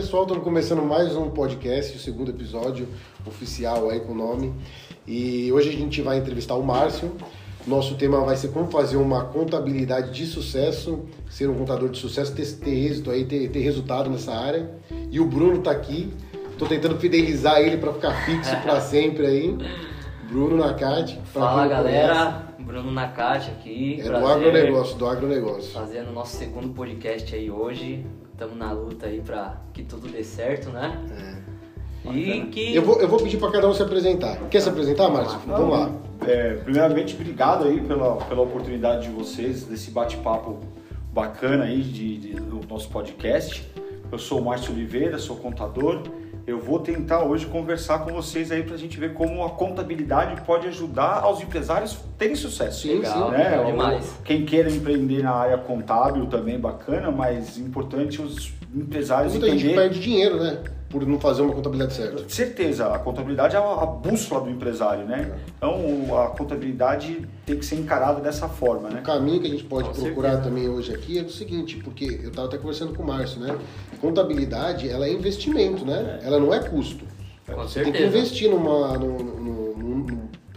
pessoal, estamos começando mais um podcast, o segundo episódio oficial aí com o nome. E hoje a gente vai entrevistar o Márcio. Nosso tema vai ser como fazer uma contabilidade de sucesso, ser um contador de sucesso, ter, ter êxito aí, ter, ter resultado nessa área. E o Bruno está aqui. Estou tentando fidelizar ele para ficar fixo para sempre aí. Bruno Nakati. Fala galera, Bruno Nakati aqui. É do agronegócio, do agronegócio. Fazendo nosso segundo podcast aí hoje. Estamos na luta aí para que tudo dê certo, né? É. E que. Eu vou, eu vou pedir para cada um se apresentar. Quer se apresentar, Márcio? Vamos lá. É, primeiramente, obrigado aí pela, pela oportunidade de vocês, desse bate-papo bacana aí de, de, do nosso podcast. Eu sou o Márcio Oliveira, sou contador. Eu vou tentar hoje conversar com vocês aí para a gente ver como a contabilidade pode ajudar aos empresários terem sucesso. Sim, Legal, né? legal demais. Quem queira empreender na área contábil também bacana, mas importante os empresários Muita gente perde dinheiro, né? Por não fazer uma contabilidade certa. Certeza, a contabilidade é a, bússola do empresário, né? Então a contabilidade tem que ser encarada dessa forma, O né? caminho que a gente pode Com procurar certeza. também hoje aqui é o seguinte, porque eu estava até conversando com o Márcio, né? Contabilidade, ela é investimento, né? Ela não é custo. Com Você tem que certeza. investir numa, num, num- num- num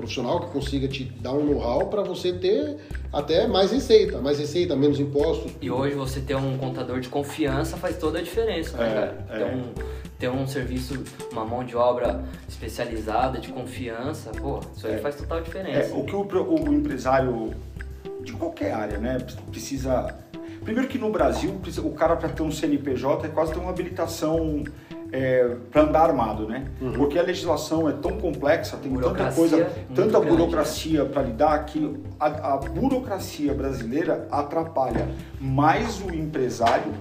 profissional que consiga te dar um know-how para você ter até mais receita. Mais receita, menos impostos. E hoje você ter um contador de confiança faz toda a diferença, né, É, cara? é. Ter, um, ter um serviço, uma mão de obra especializada, de confiança, pô, isso aí É. faz total É, diferença. o que o, o empresário de qualquer área, né, precisa. Primeiro que no Brasil, o cara para ter um CNPJ é quase ter uma habilitação para andar armado, né? Porque a legislação é tão complexa, tem tanta Burocracia coisa, muito tanta grande, né? burocracia para lidar que a, a burocracia brasileira atrapalha mais o empresário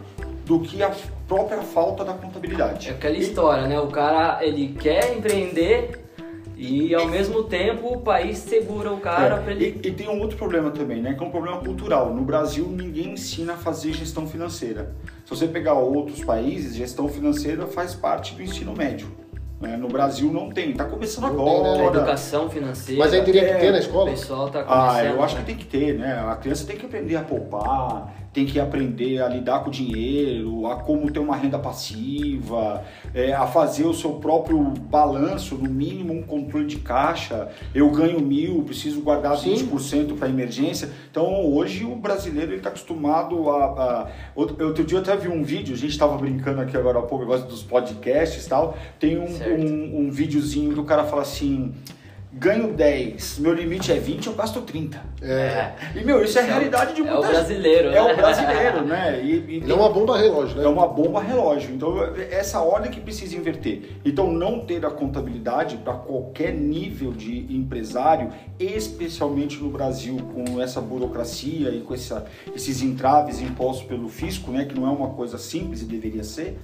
do que a própria falta da contabilidade. É aquela história, né? O cara, ele quer empreender e ao mesmo tempo o país segura o cara É, pra ele... e, e tem um outro problema também, né? Que é um problema cultural. No Brasil, ninguém ensina a fazer gestão financeira. Se você pegar outros países, gestão financeira faz parte do ensino médio. né? No Brasil não tem, está começando Não tem, né? agora. A educação financeira. Mas aí teria que É, ter na O escola. pessoal tá começando. Ah, eu acho que né? tem que ter, né? A criança tem que aprender a poupar, tem que aprender a lidar com o dinheiro, a como ter uma renda passiva, é, a fazer o seu próprio balanço, no mínimo um controle de caixa. Eu ganho mil, preciso guardar Sim. 20% para emergência. Então hoje o brasileiro está acostumado a, a- Outro, dia eu até vi um vídeo, a gente estava brincando aqui agora há pouco, negócio dos podcasts e tal. Tem um, um, um videozinho que o cara fala assim. Ganho 10, meu limite é 20, eu gasto 30. É. E, meu, isso é a é realidade de é o muita brasileiro, É né? o brasileiro, né? E, e é uma bomba relógio, né? é uma bomba relógio. Então, é essa ordem que precisa inverter. Então, não ter a contabilidade para qualquer nível de empresário, especialmente no Brasil, com essa burocracia e com essa, esses entraves impostos pelo fisco, né? Que não é uma coisa simples e deveria ser.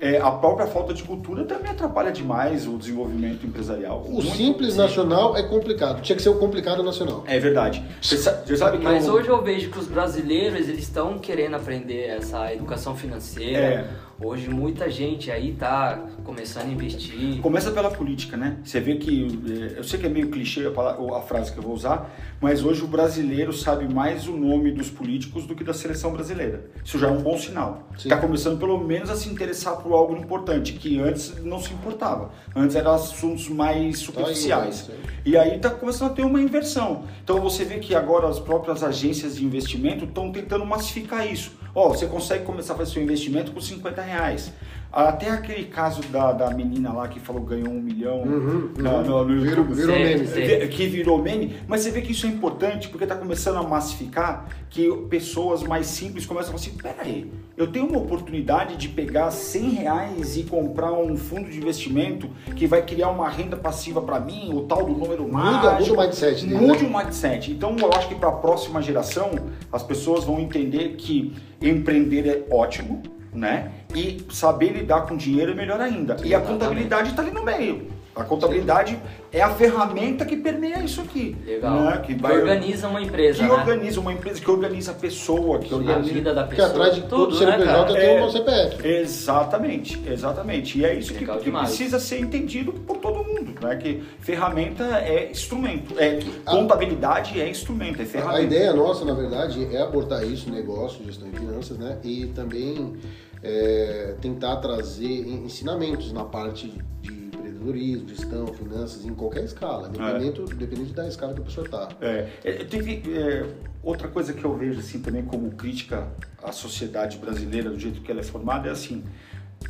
É, a própria falta de cultura também atrapalha demais o desenvolvimento empresarial. O Muito- simples nacional é complicado. Tinha que ser o complicado nacional. É verdade. Você você sabe que Mas eu- hoje eu vejo que os brasileiros eles estão querendo aprender essa educação financeira. É. Hoje muita gente aí tá começando a investir. Começa pela política, né? Você vê que, eh, eu sei que é meio clichê a, palavra- a frase que eu vou usar, mas hoje o brasileiro sabe mais o nome dos políticos do que da seleção brasileira. Isso já é um bom sinal. Está começando pelo menos a se interessar por algo importante, que antes não se importava. Antes eram assuntos mais superficiais. né? E aí está começando a ter uma inversão. Então você vê que agora as próprias agências de investimento estão tentando massificar isso. Ó, você consegue começar a fazer seu investimento por 50 reais. Até aquele caso da, da menina lá que falou que ganhou um milhão Uhum, uhum. no, no Virou- YouTube. virou Sei, meme. sei. Que virou meme, mas você vê que isso é importante porque está começando a massificar que pessoas mais simples começam a falar assim: peraí, eu tenho uma oportunidade de pegar 100 reais e comprar um fundo de investimento que vai criar uma renda passiva para mim, o tal do número Muda, mágico. muda o mindset dele. Mude né? o mindset. Então eu acho que para a próxima geração as pessoas vão entender que empreender é ótimo, né? E saber lidar com dinheiro é melhor ainda. e a contabilidade está ali no meio. A contabilidade é a ferramenta que permeia isso aqui. Legal. Né? Que, Que vai, organiza uma empresa, que né? organiza uma empresa, que organiza a pessoa, que A organiza. vida da pessoa. atrás de todo tudo, né, CNPJ cara? tem É. um CPF. Exatamente, exatamente. E é isso que, Legal que precisa ser entendido por todo mundo, né? Que ferramenta é instrumento, é A- contabilidade é instrumento, é ferramenta. A ideia nossa, na verdade, é abordar isso, negócio, gestão de finanças, né? E também é, tentar trazer ensinamentos na parte de empreendedorismo, gestão, finanças, em qualquer escala, independente, é. independente da escala que a pessoa está. É, é, teve, é, outra coisa que eu vejo assim também como crítica à sociedade brasileira do jeito que ela é formada é assim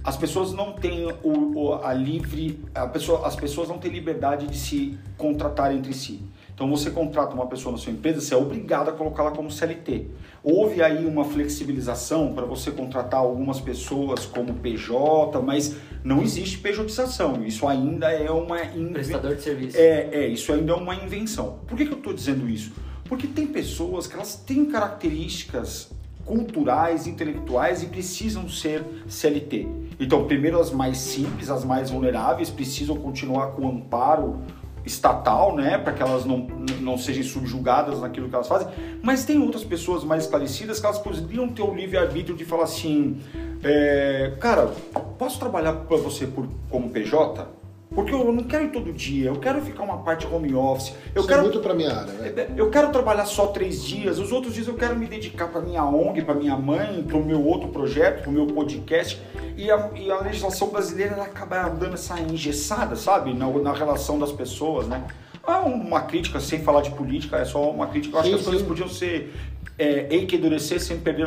as pessoas não têm o, o, a livre a pessoa, as pessoas não têm liberdade de se contratar entre si então você contrata uma pessoa na sua empresa, você é obrigado a colocá-la como CLT. Houve aí uma flexibilização para você contratar algumas pessoas como PJ, mas não existe pejotização. Isso ainda é uma inven... prestador de serviço. É, é, isso ainda é uma invenção. Por que, que eu estou dizendo isso? Porque tem pessoas que elas têm características culturais, intelectuais e precisam ser CLT. Então, primeiro as mais simples, as mais vulneráveis precisam continuar com amparo estatal, né, para que elas não, não sejam subjugadas naquilo que elas fazem, mas tem outras pessoas mais esclarecidas que elas poderiam ter o livre-arbítrio de falar assim, é, cara, posso trabalhar para você por, como PJ? Porque eu não quero ir todo dia, eu quero ficar uma parte home office. Eu Isso quero é muito para minha área, né? É, eu quero trabalhar só três dias, os outros dias eu quero me dedicar para minha ONG, para minha mãe, para o meu outro projeto, para o meu podcast. E a, e a, legislação brasileira ela acaba dando essa engessada, sabe, na, na relação das pessoas, né? Ah, uma crítica sem falar de política, é só uma crítica. Eu acho sim, que as coisas podiam ser é, ei que endurecer sem perder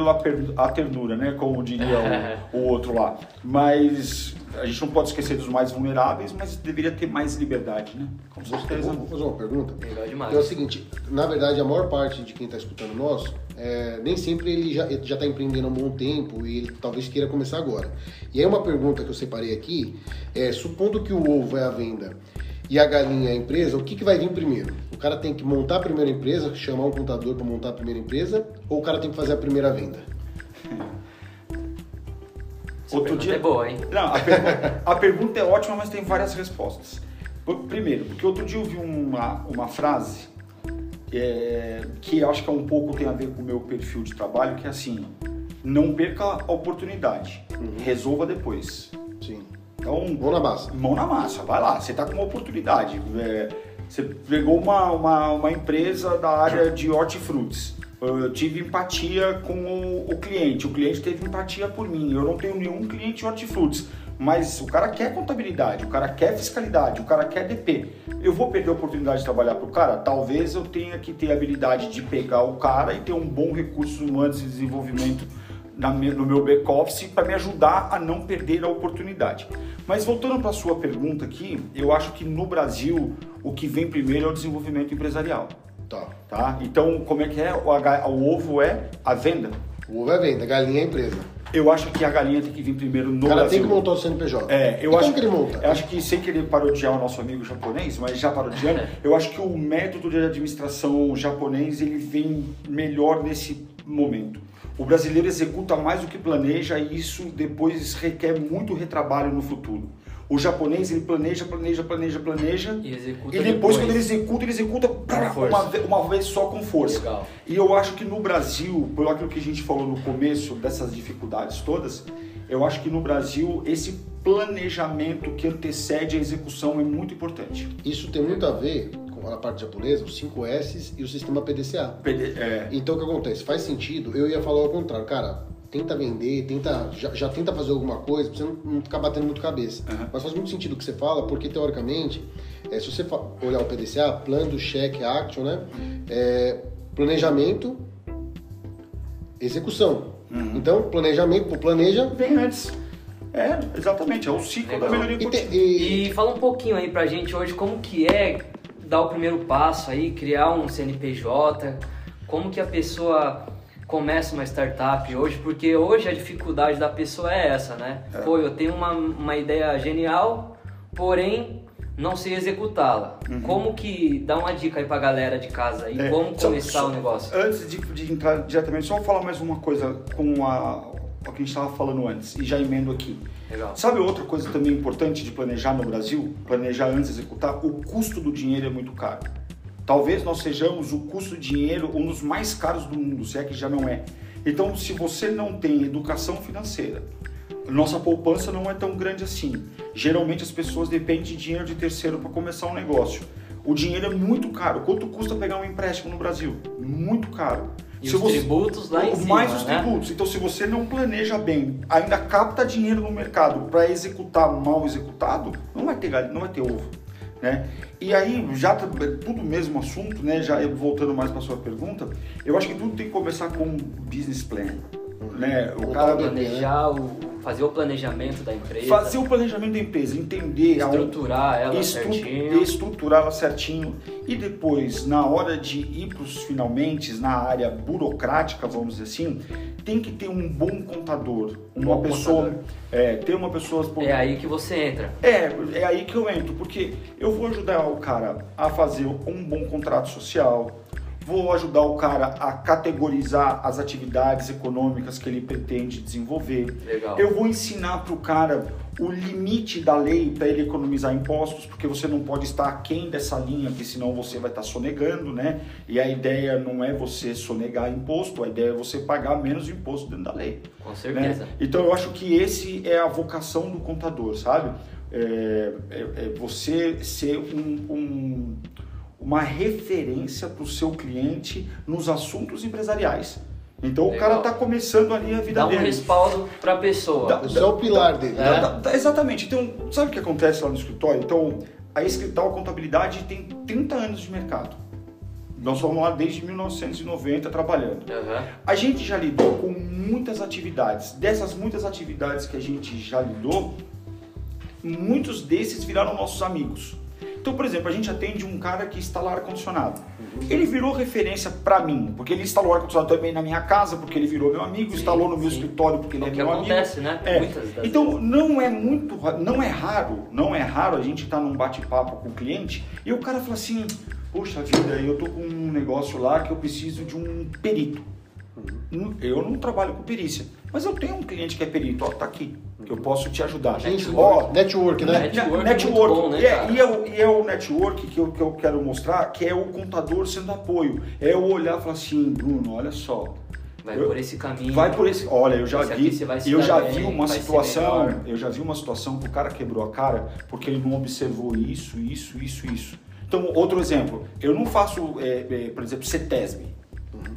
a ternura, né? Como diria o, o, outro lá. Mas a gente não pode esquecer dos mais vulneráveis, mas deveria ter mais liberdade, né? Com certeza. Vou fazer uma pergunta. Legal demais. É o seguinte, na verdade, a maior parte de quem está escutando nós, é, nem sempre ele já está empreendendo há um bom tempo e ele talvez queira começar agora. E aí uma pergunta que eu separei aqui é, supondo que o ovo é a venda e a galinha é a empresa, o que, que vai vir primeiro? O cara tem que montar a primeira empresa, chamar um contador para montar a primeira empresa, ou o cara tem que fazer a primeira venda? Essa Outro dia é boa, hein? Não, a, pergunta, a pergunta é ótima, mas tem várias respostas. Primeiro, porque outro dia eu vi uma, uma frase é, que eu acho que é um pouco tem a ver com o meu perfil de trabalho, que é assim: não perca a oportunidade, uhum. resolva depois. Sim. Então, mão na massa. Mão na massa, vai lá, você está com uma oportunidade. É, você pegou uma, uma, uma, empresa da área de hortifrutis. Eu tive empatia com o, o, cliente, o cliente teve empatia por mim. Eu não tenho nenhum cliente hortifrutis, mas o cara quer contabilidade, o cara quer fiscalidade, o cara quer DP. Eu vou perder a oportunidade de trabalhar para o cara? Talvez eu tenha que ter a habilidade de pegar o cara e ter um bom recurso humano de desenvolvimento no meu back-office para me ajudar a não perder a oportunidade. Mas voltando para a sua pergunta aqui, eu acho que no Brasil o que vem primeiro é o desenvolvimento empresarial. Tá. tá? Então, como é que é? O, o ovo é a venda. O ovo é a venda, a galinha é a empresa. Eu acho que a galinha tem que vir primeiro no Brasil. tem que montar o CNPJ. É, eu e acho como que ele monta? Eu acho que sem querer parodiar o nosso amigo japonês, mas já parodiando, eu acho que o método de administração japonês ele vem melhor nesse momento. O brasileiro executa mais do que planeja e isso depois requer muito retrabalho no futuro. O japonês ele planeja, planeja, planeja, planeja e, executa e depois, depois, quando ele executa, ele executa uma, uma vez só com força. Legal. E eu acho que no Brasil, por aquilo que a gente falou no começo dessas dificuldades todas, eu acho que no Brasil esse planejamento que antecede a execução é muito importante. Isso tem muito a ver na parte japonesa, os 5 S e o sistema PDCA. PD, é. Então o que acontece? Faz sentido, eu ia falar ao contrário, cara, tenta vender, tenta, já, já tenta fazer alguma coisa pra você não, não ficar batendo muito cabeça. Uhum. Mas faz muito sentido o que você fala, porque teoricamente, é, se você olhar o PDCA, plano, cheque, action, né? É, planejamento, execução. Uhum. Então, planejamento, planeja. Vem antes. É, exatamente, é o ciclo Legal. da melhoria contínua. E, e fala um pouquinho aí pra gente hoje como que é dar o primeiro passo aí, criar um CNPJ, como que a pessoa começa uma startup hoje, porque hoje a dificuldade da pessoa é essa, né? É. Pô, eu tenho uma, uma ideia genial, porém não sei executá-la. Uhum. Como que dá uma dica aí pra galera de casa e é, como começar só, o negócio? Antes de, de, entrar diretamente, só vou falar mais uma coisa com a, o que a gente estava falando antes e já emendo aqui. Legal. Sabe outra coisa também importante de planejar no Brasil? Planejar antes de executar? O custo do dinheiro é muito caro. Talvez nós sejamos o custo do dinheiro um dos mais caros do mundo, se é que já não é. Então, se você não tem educação financeira, nossa poupança não é tão grande assim. Geralmente as pessoas dependem de dinheiro de terceiro para começar um negócio. O dinheiro é muito caro. Quanto custa pegar um empréstimo no Brasil? Muito caro. E se os você, tributos lá em cima, Mais os né? tributos. Então, se você não planeja bem, ainda capta dinheiro no mercado para executar mal executado, não vai ter galho, não vai ter ovo. Né? E aí, já tudo mesmo assunto, né? já voltando mais para sua pergunta, eu acho que tudo tem que começar com um business plan. Né? O cara? Planejar, o, fazer o planejamento da empresa, fazer o planejamento da empresa, entender estruturar ela certinho. estruturá-la certinho e depois, na hora de ir para os finalmente, na área burocrática, vamos dizer assim, tem que ter um bom contador, uma Bom pessoa, contador. é, ter uma pessoa É aí que você entra. é, é aí que eu entro, porque eu vou ajudar o cara a fazer um bom contrato social, vou ajudar o cara a categorizar as atividades econômicas que ele pretende desenvolver. Legal. Eu vou ensinar para o cara o limite da lei para ele economizar impostos, porque você não pode estar aquém dessa linha, porque senão você vai estar sonegando, né? E a ideia não é você sonegar imposto, a ideia é você pagar menos imposto dentro da lei. Com né? certeza. Então eu acho que esse é a vocação do contador, sabe? É, é- é você ser um- um- uma referência para o seu cliente nos assuntos empresariais. Então o Legal. cara está começando ali a vida Dá um dele. respaldo pra pessoa. Dá- Esse é o pilar dele. É. né? Dá- dá- exatamente. Então, sabe o que acontece lá no escritório? Então, a Escrital Contabilidade tem 30 anos de mercado. Nós somos lá desde 1990 trabalhando. Aham. A gente já lidou com muitas atividades. Dessas muitas atividades que a gente já lidou, muitos desses viraram nossos amigos. Então, por exemplo, a gente atende um cara que instala ar-condicionado. Ele virou referência para mim, porque ele instalou ar-condicionado também na minha casa, porque ele virou meu amigo, Sim, instalou no meu sim. escritório, porque ele É é meu acontece, amigo. né? É. Muitas Então, vezes. não é muito, não é raro, não é raro a gente estar num bate-papo com o cliente e o cara fala assim: Poxa vida, eu tô com um negócio lá que eu preciso de um perito. Eu não trabalho com perícia, mas eu tenho um cliente que é perito, ó, tá aqui, eu posso te ajudar. Gente, Ó, network, né? Net- Network Network, é bom, né, E é- e, é, o- e é o network que eu, que eu quero mostrar, que é o contador sendo apoio. É eu olhar e falar assim, Bruno, olha só. Vai eu- por esse caminho. Vai por esse. Olha, eu já vi. Eu já bem, vi uma situação. Eu já vi uma situação que o cara quebrou a cara porque ele não observou isso, isso, isso, isso. Então, outro exemplo, eu não faço, é, é, por exemplo, CETESB.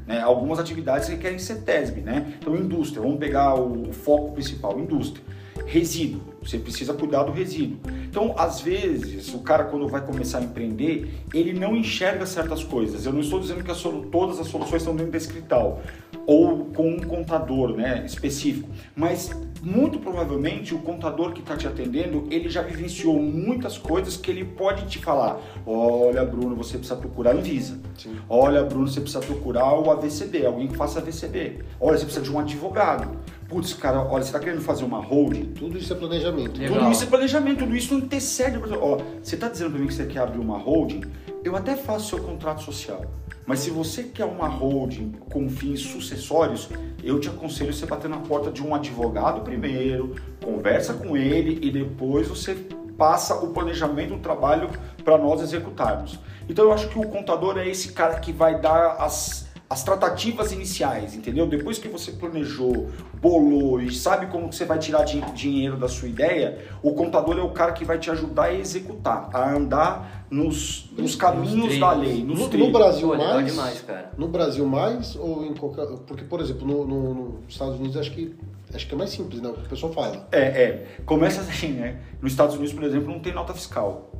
Né? Algumas atividades requerem CETESB, né? Então, indústria, vamos pegar o foco principal, indústria. Resíduo, você precisa cuidar do resíduo. Então, às vezes, o cara quando vai começar a empreender, ele não enxerga certas coisas. Eu não estou dizendo que a solu- todas as soluções estão dentro da escrital ou com um contador, né, específico, mas muito provavelmente o contador que está te atendendo, ele já vivenciou muitas coisas que ele pode te falar. Olha, Bruno, você precisa procurar a Anvisa. Sim. Olha, Bruno, você precisa procurar o AVCB, alguém que faça AVCB. Olha, você precisa de um advogado. Putz, cara, olha, você está querendo fazer uma holding? Tudo isso é planejamento. Legal. Tudo isso é planejamento, tudo isso antecede. Ó, você está dizendo para mim que você quer abrir uma holding? Eu até faço seu contrato social. Mas se você quer uma holding com fins sucessórios, eu te aconselho você bater na porta de um advogado primeiro, conversa com ele e depois você passa o planejamento do trabalho para nós executarmos. Então eu acho que o contador é esse cara que vai dar as, as tratativas iniciais, entendeu? Depois que você planejou, bolou e sabe como que você vai tirar din- dinheiro da sua ideia, o contador é o cara que vai te ajudar a executar, a andar nos, nos caminhos trilhos. da lei, nos No, no. Brasil Pô, mais, demais, cara. no Brasil mais ou em qualquer, porque por exemplo no, no- nos Estados Unidos acho que acho que é mais simples, né? O que o pessoal fala. É, é. Começa assim, né? Nos Estados Unidos, por exemplo, não tem nota fiscal.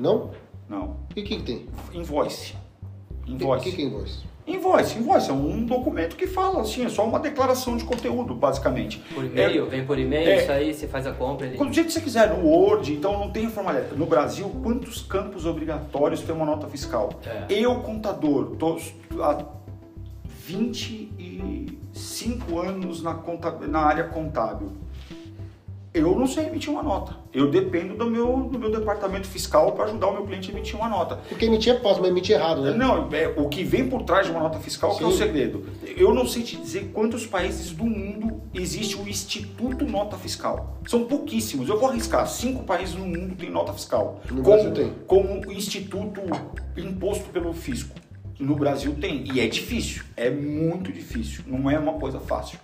Não? Não. E o que, que tem? Invoice. O Invoice. que, que é invoice? Invoice, invoice é um documento que fala assim, é só uma declaração de conteúdo, basicamente. Por e-mail, vem por e-mail, É. isso aí, você faz a compra. Ele... Quando do jeito que você quiser, no Word, então não tem formalidade. No Brasil, quantos campos obrigatórios tem uma nota fiscal? É. Eu, contador, tô há 25 anos na, conta, na área contábil. Eu não sei emitir uma nota. Eu dependo do meu, do meu departamento fiscal para ajudar o meu cliente a emitir uma nota. Porque emitir é fácil, mas emitir errado, né? Não, é, o que vem por trás de uma nota fiscal é o segredo. Eu não sei te dizer quantos países do mundo existe o Instituto Nota Fiscal. São pouquíssimos. Eu vou arriscar. Cinco países no mundo têm nota fiscal. No como, Brasil tem. Como o Instituto imposto pelo fisco. No Brasil tem. E é difícil. É muito difícil. Não é uma coisa fácil.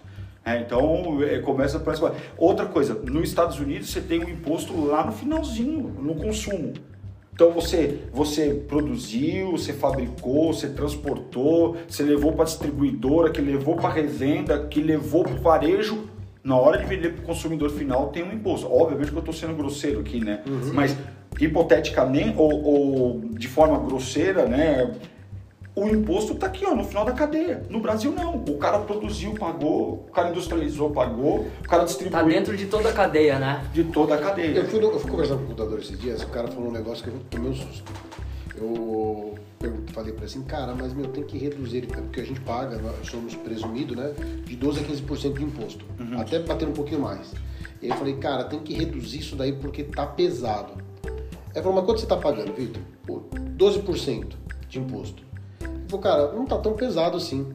É, então, é, começa por essa Outra coisa, nos Estados Unidos você tem um imposto lá no finalzinho, no consumo. Então você, você produziu, você fabricou, você transportou, você levou para distribuidora, que levou para revenda, que levou para o varejo. Na hora de vender para o consumidor final tem um imposto. Obviamente que eu estou sendo grosseiro aqui, né? Uhum. Mas hipoteticamente ou, ou de forma grosseira, né? O imposto está aqui, ó, no final da cadeia. No Brasil não. O cara produziu, pagou, o cara industrializou, pagou, o cara distribuiu Tá dentro de toda a cadeia, né? de toda a cadeia. Eu fui, eu fui conversar com o contador esses dias, o cara falou um negócio que eu tomei um susto. Eu perguntei, falei pra ele assim, cara, mas meu, tem que reduzir, porque a gente paga, nós somos presumidos, né, de 12 a 15% de imposto, até bater um pouquinho mais. E aí eu falei, cara, tem que reduzir isso daí porque tá pesado. Aí ele falou, mas quanto você tá pagando, Vitor? Pô, 12% de imposto. Falou, cara, não tá tão pesado assim.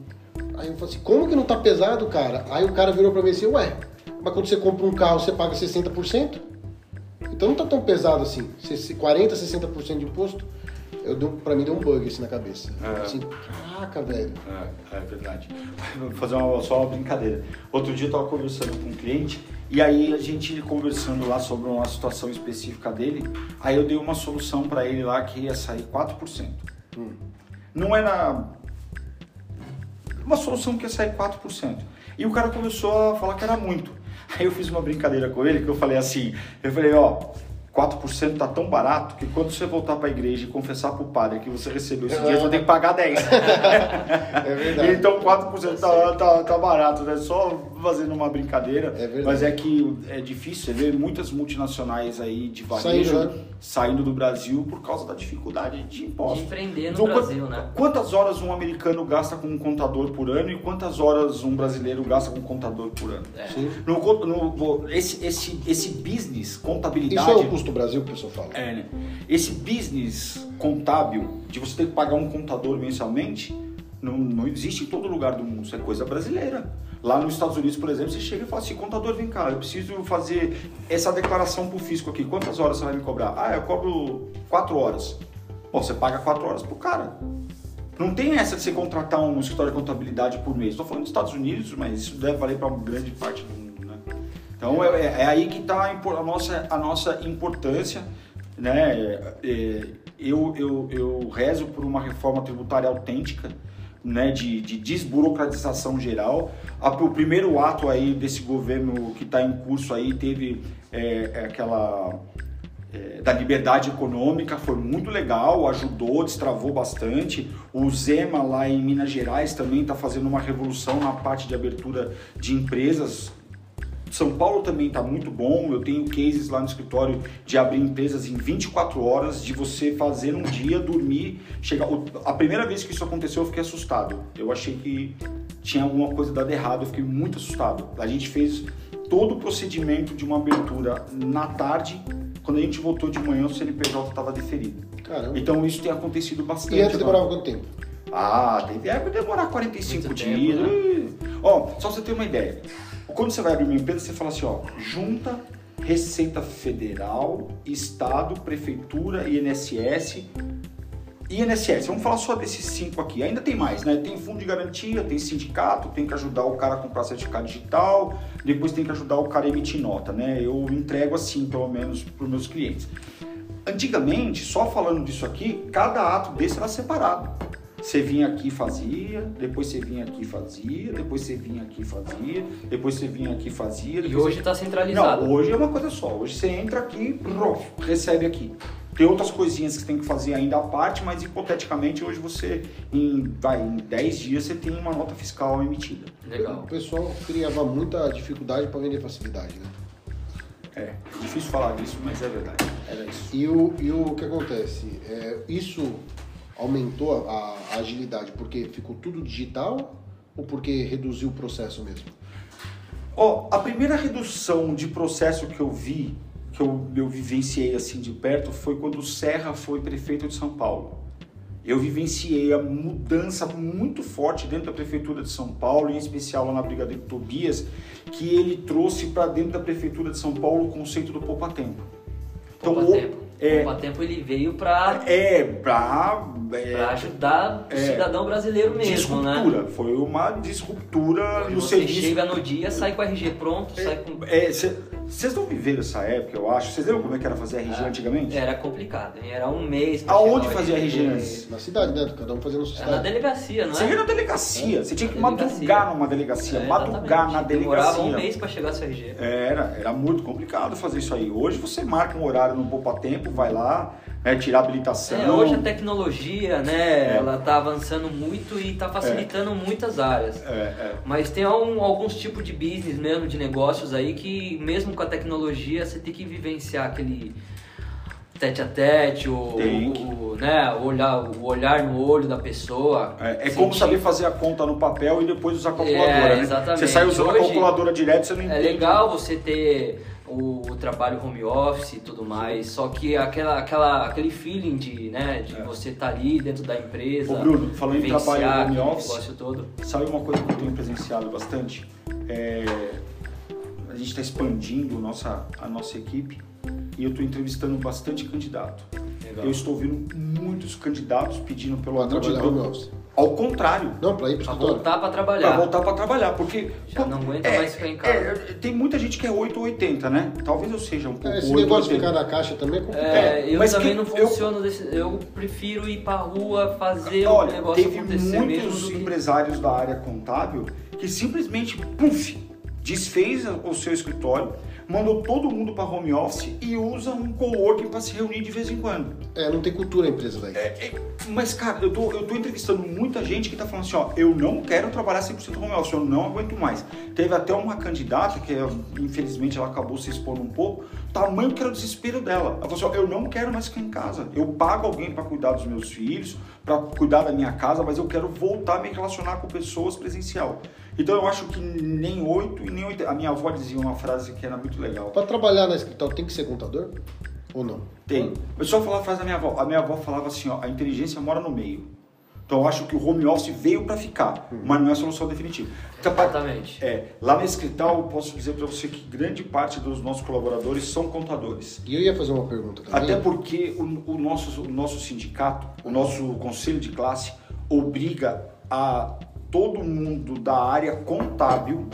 Aí eu falei assim, como que não tá pesado, cara? Aí o cara virou pra mim assim, ué, mas quando você compra um carro, você paga 60%? Então não tá tão pesado assim. Se- se 40, 60% de imposto, eu deu, pra mim deu um bug assim na cabeça. É. Assim, caraca, velho. É, é verdade. Vou fazer uma, só uma brincadeira. Outro dia eu estava conversando com um cliente e aí a gente conversando lá sobre uma situação específica dele, aí eu dei uma solução para ele lá que ia sair 4%. Hum. Não era uma solução que ia sair 4%. E o cara começou a falar que era muito. Aí eu fiz uma brincadeira com ele que eu falei assim, eu falei, ó, 4% tá tão barato que quando você voltar para a igreja e confessar pro padre que você recebeu esse dinheiro, você vai ter que pagar 10. É verdade. Então 4% tá, tá, tá barato, né? Só fazendo uma brincadeira. É verdade. Mas é que é difícil, você vê muitas multinacionais aí de varejo Saindo, saindo, né? do Brasil por causa da dificuldade de impostos. De empreender no Então, Brasil, quant- né? Quantas horas um americano gasta com um contador por ano e quantas horas um brasileiro gasta com um contador por ano? É. Sim. No, no- esse, esse, esse business, Isso contabilidade. O custo Brasil que o pessoal fala. É, né? Esse business contábil, de você ter que pagar um contador mensalmente, não, não existe em todo lugar do mundo. Isso é coisa brasileira. Lá nos Estados Unidos, por exemplo, você chega e fala assim, contador, vem cá, eu preciso fazer essa declaração pro fisco aqui. Quantas horas você vai me cobrar? Ah, eu cobro quatro horas. Bom, você paga quatro horas pro cara. Não tem essa de você contratar um escritório de contabilidade por mês. Estou falando dos Estados Unidos, mas isso deve valer para grande parte do mundo? Então é, é aí que está a, nossa, a nossa importância, né? É, é, eu, eu, eu rezo por uma reforma tributária autêntica, né? De, de desburocratização geral. A- o primeiro ato aí desse governo que está em curso aí teve é, é aquela é, da liberdade econômica, foi muito legal, ajudou, destravou bastante. O Zema lá em Minas Gerais também está fazendo uma revolução na parte de abertura de empresas. São Paulo também está muito bom. Eu tenho cases lá no escritório de abrir empresas em 24 horas, de você fazer um dia, dormir, chegar. A primeira vez que isso aconteceu, eu fiquei assustado. Eu achei que tinha alguma coisa dado errado, eu fiquei muito assustado. A gente fez todo o procedimento de uma abertura na tarde. Quando a gente voltou de manhã, o CNPJ estava deferido. Caramba. Então isso tem acontecido bastante. E antes demorava quanto tempo? Ah, teve época de demorar 45 Muito dias. tempo, né? Ó, só pra você ter uma ideia. Quando você vai abrir uma empresa, você fala assim, ó, junta Receita Federal, Estado, Prefeitura, INSS. INSS, vamos falar só desses cinco aqui. Ainda tem mais, né? Tem fundo de garantia, tem sindicato, tem que ajudar o cara a comprar certificado digital, depois tem que ajudar o cara a emitir nota, né? Eu entrego assim, pelo menos, para os meus clientes. Antigamente, só falando disso aqui, cada ato desse era separado. Você vinha aqui e fazia, depois você vinha aqui e fazia, depois você vinha aqui e fazia, depois você vinha aqui e fazia. E hoje você- está centralizado. Não, hoje é uma coisa só. Hoje você entra aqui, rof, recebe aqui. Tem outras coisinhas que você tem que fazer ainda à parte, mas hipoteticamente hoje você, em, vai, em 10 dias, você tem uma nota fiscal emitida. Legal. O pessoal criava muita dificuldade para vender facilidade, né? É, difícil falar disso, mas é verdade. Era isso. E o, e o que acontece? É, isso aumentou a, a agilidade porque ficou tudo digital ou porque reduziu o processo mesmo? Ó, a primeira redução de processo que eu vi, que eu, eu vivenciei assim de perto, foi quando o Serra foi prefeito de São Paulo. Eu vivenciei a mudança muito forte dentro da prefeitura de São Paulo, em especial lá na Brigadeiro Tobias, que ele trouxe para dentro da prefeitura de São Paulo o conceito do poupa-tempo. Então, Poupa tempo. É- Poupa tempo ele veio para É, pra, é, ajudar o é, cidadão brasileiro mesmo, né? disruptura. Foi uma disruptura Hoje no você serviço. chega no dia, sai com o RG pronto, sai com. É, cê- Vocês não viveram essa época, eu acho. Vocês lembram como é que era fazer RG Ah, antigamente? Era complicado, hein? Era um mês. pra Aonde fazia RG antes? Na cidade, né? Cada um fazendo a sua Era na cidade. delegacia, não Você ia é? na delegacia, você tinha que Na delegacia. madrugar numa delegacia, É, madrugar na exatamente. Demorava um delegacia. mês pra chegar seu RG. Era, era muito complicado fazer isso aí. Hoje você marca um horário no Poupa Tempo, vai lá, né, tirar a habilitação. É, hoje a tecnologia, né, É. ela tá avançando muito e tá facilitando muitas áreas. É, é. Mas tem algum- alguns tipos de business mesmo, de negócios aí, que mesmo com a tecnologia você tem que vivenciar aquele tete a tete, o, que. o, né, o olhar, o olhar no olho da pessoa. É, é como saber fazer a conta no papel e depois usar a calculadora, É, né? exatamente. Você sai usando a Hoje, calculadora direto, você não É entende. legal você ter o, o trabalho home office e tudo mais, só que aquela, aquela, aquele feeling de, né, de você estar ali dentro da empresa, É. Ô, Bruno, falando em trabalho home office, negócio todo. Sabe uma coisa que eu tenho presenciado bastante? É, a gente está expandindo nossa, a nossa equipe e eu estou entrevistando bastante candidato. Legal. Eu estou ouvindo muitos candidatos pedindo pelo amor de Deus. Ao contrário, Não, pra ir pro Pra escritório. voltar pra para trabalhar. voltar para trabalhar, porque Já não aguenta mais ficar em casa. é, tem muita gente que é 8 ou 80, né? Talvez eu seja um pouco É, esse 8 ou negócio de 80. ficar na caixa também é complicado. É, É, eu mas também que- não eu- funciono desse. Eu prefiro ir pra rua, fazer o Olha, negócio teve acontecer mesmo. muitos do que- empresários da área contábil que simplesmente, puf, desfez o seu escritório, mandou todo mundo para home office e usa um coworking para se reunir de vez em quando. É, não tem cultura a empresa daí. É, é, mas, cara, eu tô, eu tô entrevistando muita gente que tá falando assim, ó, eu não quero trabalhar 100% home office, eu não aguento mais. Teve até uma candidata que, infelizmente, ela acabou se expondo um pouco, tamanho que era o desespero dela. Ela falou assim, ó, eu não quero mais ficar em casa, eu pago alguém para cuidar dos meus filhos, para cuidar da minha casa, mas eu quero voltar a me relacionar com pessoas presencial. Então eu acho que nem 8 e nem 8. A minha avó dizia uma frase que era muito legal. Pra trabalhar na escritório tem que ser contador? Ou não? Tem. Eu só falar a frase da minha avó. A minha avó falava assim, ó, a inteligência mora no meio. Então eu acho que o home office veio para ficar, mas não é a solução definitiva. Então, Exatamente. é, lá na Escrital eu posso dizer para você que grande parte dos nossos colaboradores são contadores. E eu ia fazer uma pergunta também. Até porque o, o nosso, o nosso sindicato, o nosso conselho de classe, obriga a todo mundo da área contábil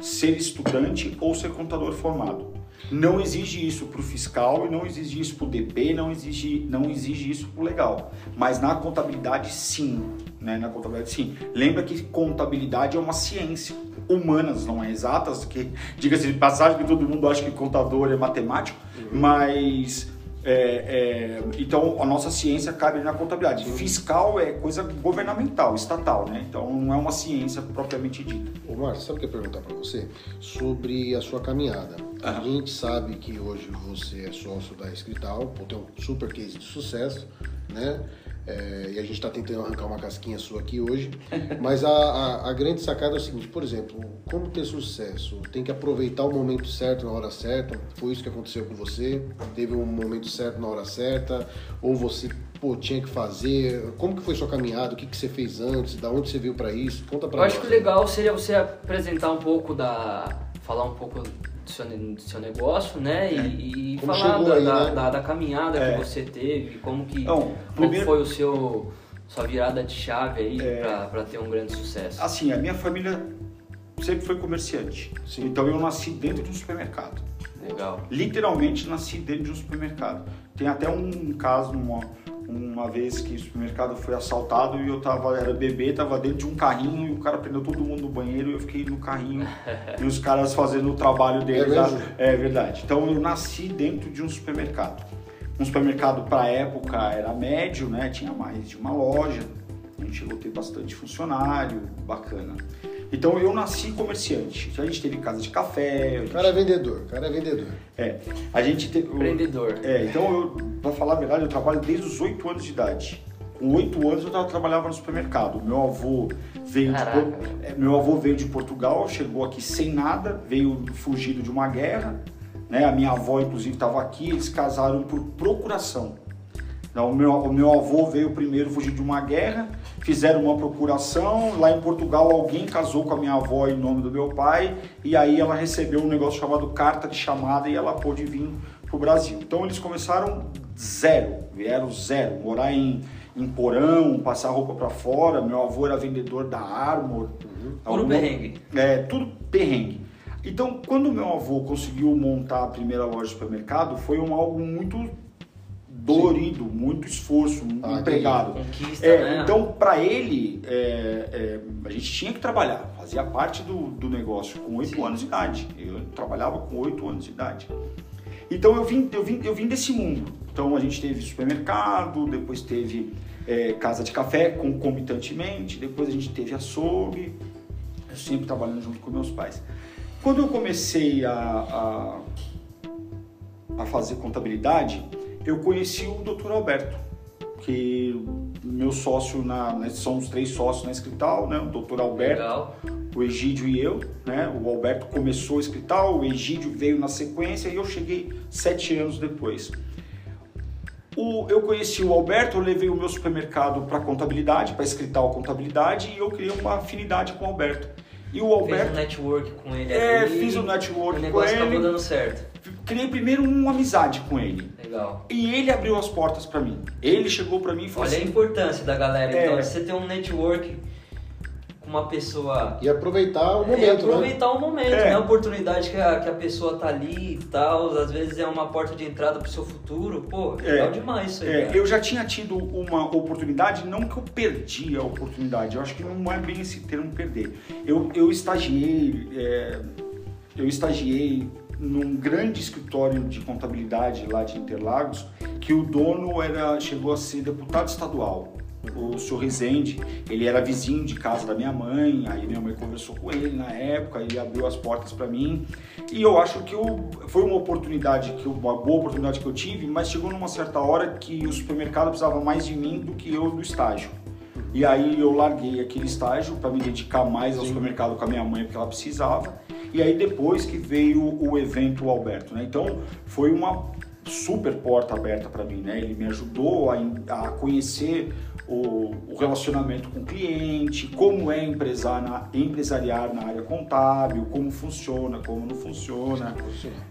ser estudante ou ser contador formado. Não exige isso para o fiscal e não exige isso para o DP, não exige, não exige isso para o legal. Mas na contabilidade, sim. Né? Na contabilidade, sim. Lembra que contabilidade é uma ciência. Humanas, não é exatas, que diga-se de passagem que todo mundo acha que contador é matemático, mas é, é, então a nossa ciência cabe na contabilidade. Fiscal é coisa governamental, estatal, né? Então não é uma ciência propriamente dita. Ô Márcio, sabe o que eu ia perguntar pra você? Sobre a sua caminhada. A Aham. gente sabe que hoje você é sócio da Escrital, tem um super case de sucesso, né? É, e a gente está tentando arrancar uma casquinha sua aqui hoje. Mas a, a, a grande sacada é o seguinte, por exemplo, como ter sucesso? Tem que aproveitar o momento certo na hora certa. Foi isso que aconteceu com você? Teve um momento certo na hora certa? Ou você pô, tinha que fazer? Como que foi sua caminhada? O que, que você fez antes? Da onde você veio para isso? Conta pra Eu nós. acho que o legal seria você apresentar um pouco da. falar um pouco do seu, do seu negócio, né? E, e Como falar da, aí, da, né? da- da caminhada É. que você teve, como que. Não, como primeiro- foi o seu. sua virada de chave aí É. pra, pra ter um grande sucesso. Assim, a minha família sempre foi comerciante. Sim. Então eu nasci dentro de um supermercado. Legal. Literalmente nasci dentro de um supermercado. Tem até um caso, uma, uma vez que o supermercado foi assaltado e eu tava, era bebê, tava dentro de um carrinho e o cara prendeu todo mundo no banheiro e eu fiquei no carrinho e os caras fazendo o trabalho deles. É mesmo? É verdade. Então eu nasci dentro de um supermercado. Um supermercado para época era médio, né? Tinha mais de uma loja. A gente chegou a ter bastante funcionário, bacana. Então eu nasci comerciante. A gente teve casa de café. gente- cara é vendedor, o cara é vendedor. é, a gente teve. Empreendedor. É, então eu, pra falar a verdade, eu trabalho desde os 8 anos de idade. Com 8 anos eu tava, trabalhava no supermercado. Meu avô veio Caraca. de é, meu avô veio de Portugal, chegou aqui sem nada, veio fugido de uma guerra. Né? A minha avó, inclusive, estava aqui, eles casaram por procuração. O, meu, o meu avô veio primeiro fugir de uma guerra, fizeram uma procuração. Lá em Portugal, alguém casou com a minha avó em nome do meu pai, e aí ela recebeu um negócio chamado carta de chamada e ela pôde vir para o Brasil. Então, eles começaram zero, vieram zero, morar em, em porão, passar roupa para fora. Meu avô era vendedor da Armor. Alguma- perrengue. é, tudo perrengue. Então, quando meu avô conseguiu montar a primeira loja de supermercado, foi um algo muito dolorido, muito esforço, Ah, empregado. Conquista, É, né? então, para ele, é, é, a gente tinha que trabalhar, fazia parte do, do negócio com oito Sim. anos de idade. Eu trabalhava com oito anos de idade. Então, eu vim, eu, vim, eu vim desse mundo. Então, a gente teve supermercado, depois teve é, casa de café concomitantemente, depois a gente teve açougue. Eu sempre trabalhando junto com meus pais. Quando eu comecei a, a, a fazer contabilidade, eu conheci o Dr. Alberto, que meu sócio na, nós somos três sócios na Escrital, né? O Dr. Alberto, Legal. o Egídio e eu, né? O Alberto começou a Escrital, o Egídio veio na sequência e eu cheguei sete anos depois. O- eu conheci o Alberto, eu levei o meu supermercado para contabilidade, para Escrital Contabilidade e eu criei uma afinidade com o Alberto. E o Fez um Alberto, network com ele é, ali. fiz um network O com negócio acabou ele, dando certo. Criei primeiro uma amizade com ele. Legal. E ele abriu as portas para mim. Ele chegou para mim e falou Olha a assim: importância da galera. É. Então, você ter um network com uma pessoa. E aproveitar o É, momento, né? aproveitar o momento, É. né? A oportunidade que a, que a pessoa tá ali e tal. Às vezes é uma porta de entrada pro seu futuro. Pô, legal É. demais isso aí. É, eu já tinha tido uma oportunidade, não que eu perdi a oportunidade, eu acho que não é bem esse termo perder. Eu, eu estagiei, é, eu estagiei num grande escritório de contabilidade lá de Interlagos, que o dono era chegou a ser deputado estadual. O senhor Rezende, ele era vizinho de casa da minha mãe, aí minha mãe conversou com ele na época, ele abriu as portas para mim. E eu acho que eu, foi uma oportunidade, que eu- uma boa oportunidade que eu tive, mas chegou numa certa hora que o supermercado precisava mais de mim do que eu do estágio. E aí eu larguei aquele estágio para me dedicar mais ao supermercado com a minha mãe, porque ela precisava. E aí depois que veio o evento Alberto, né? Então foi uma super porta aberta para mim, né? Ele me ajudou a, a conhecer o, o relacionamento com o cliente, como é empresar na, empresariar na área contábil, como funciona, como não funciona.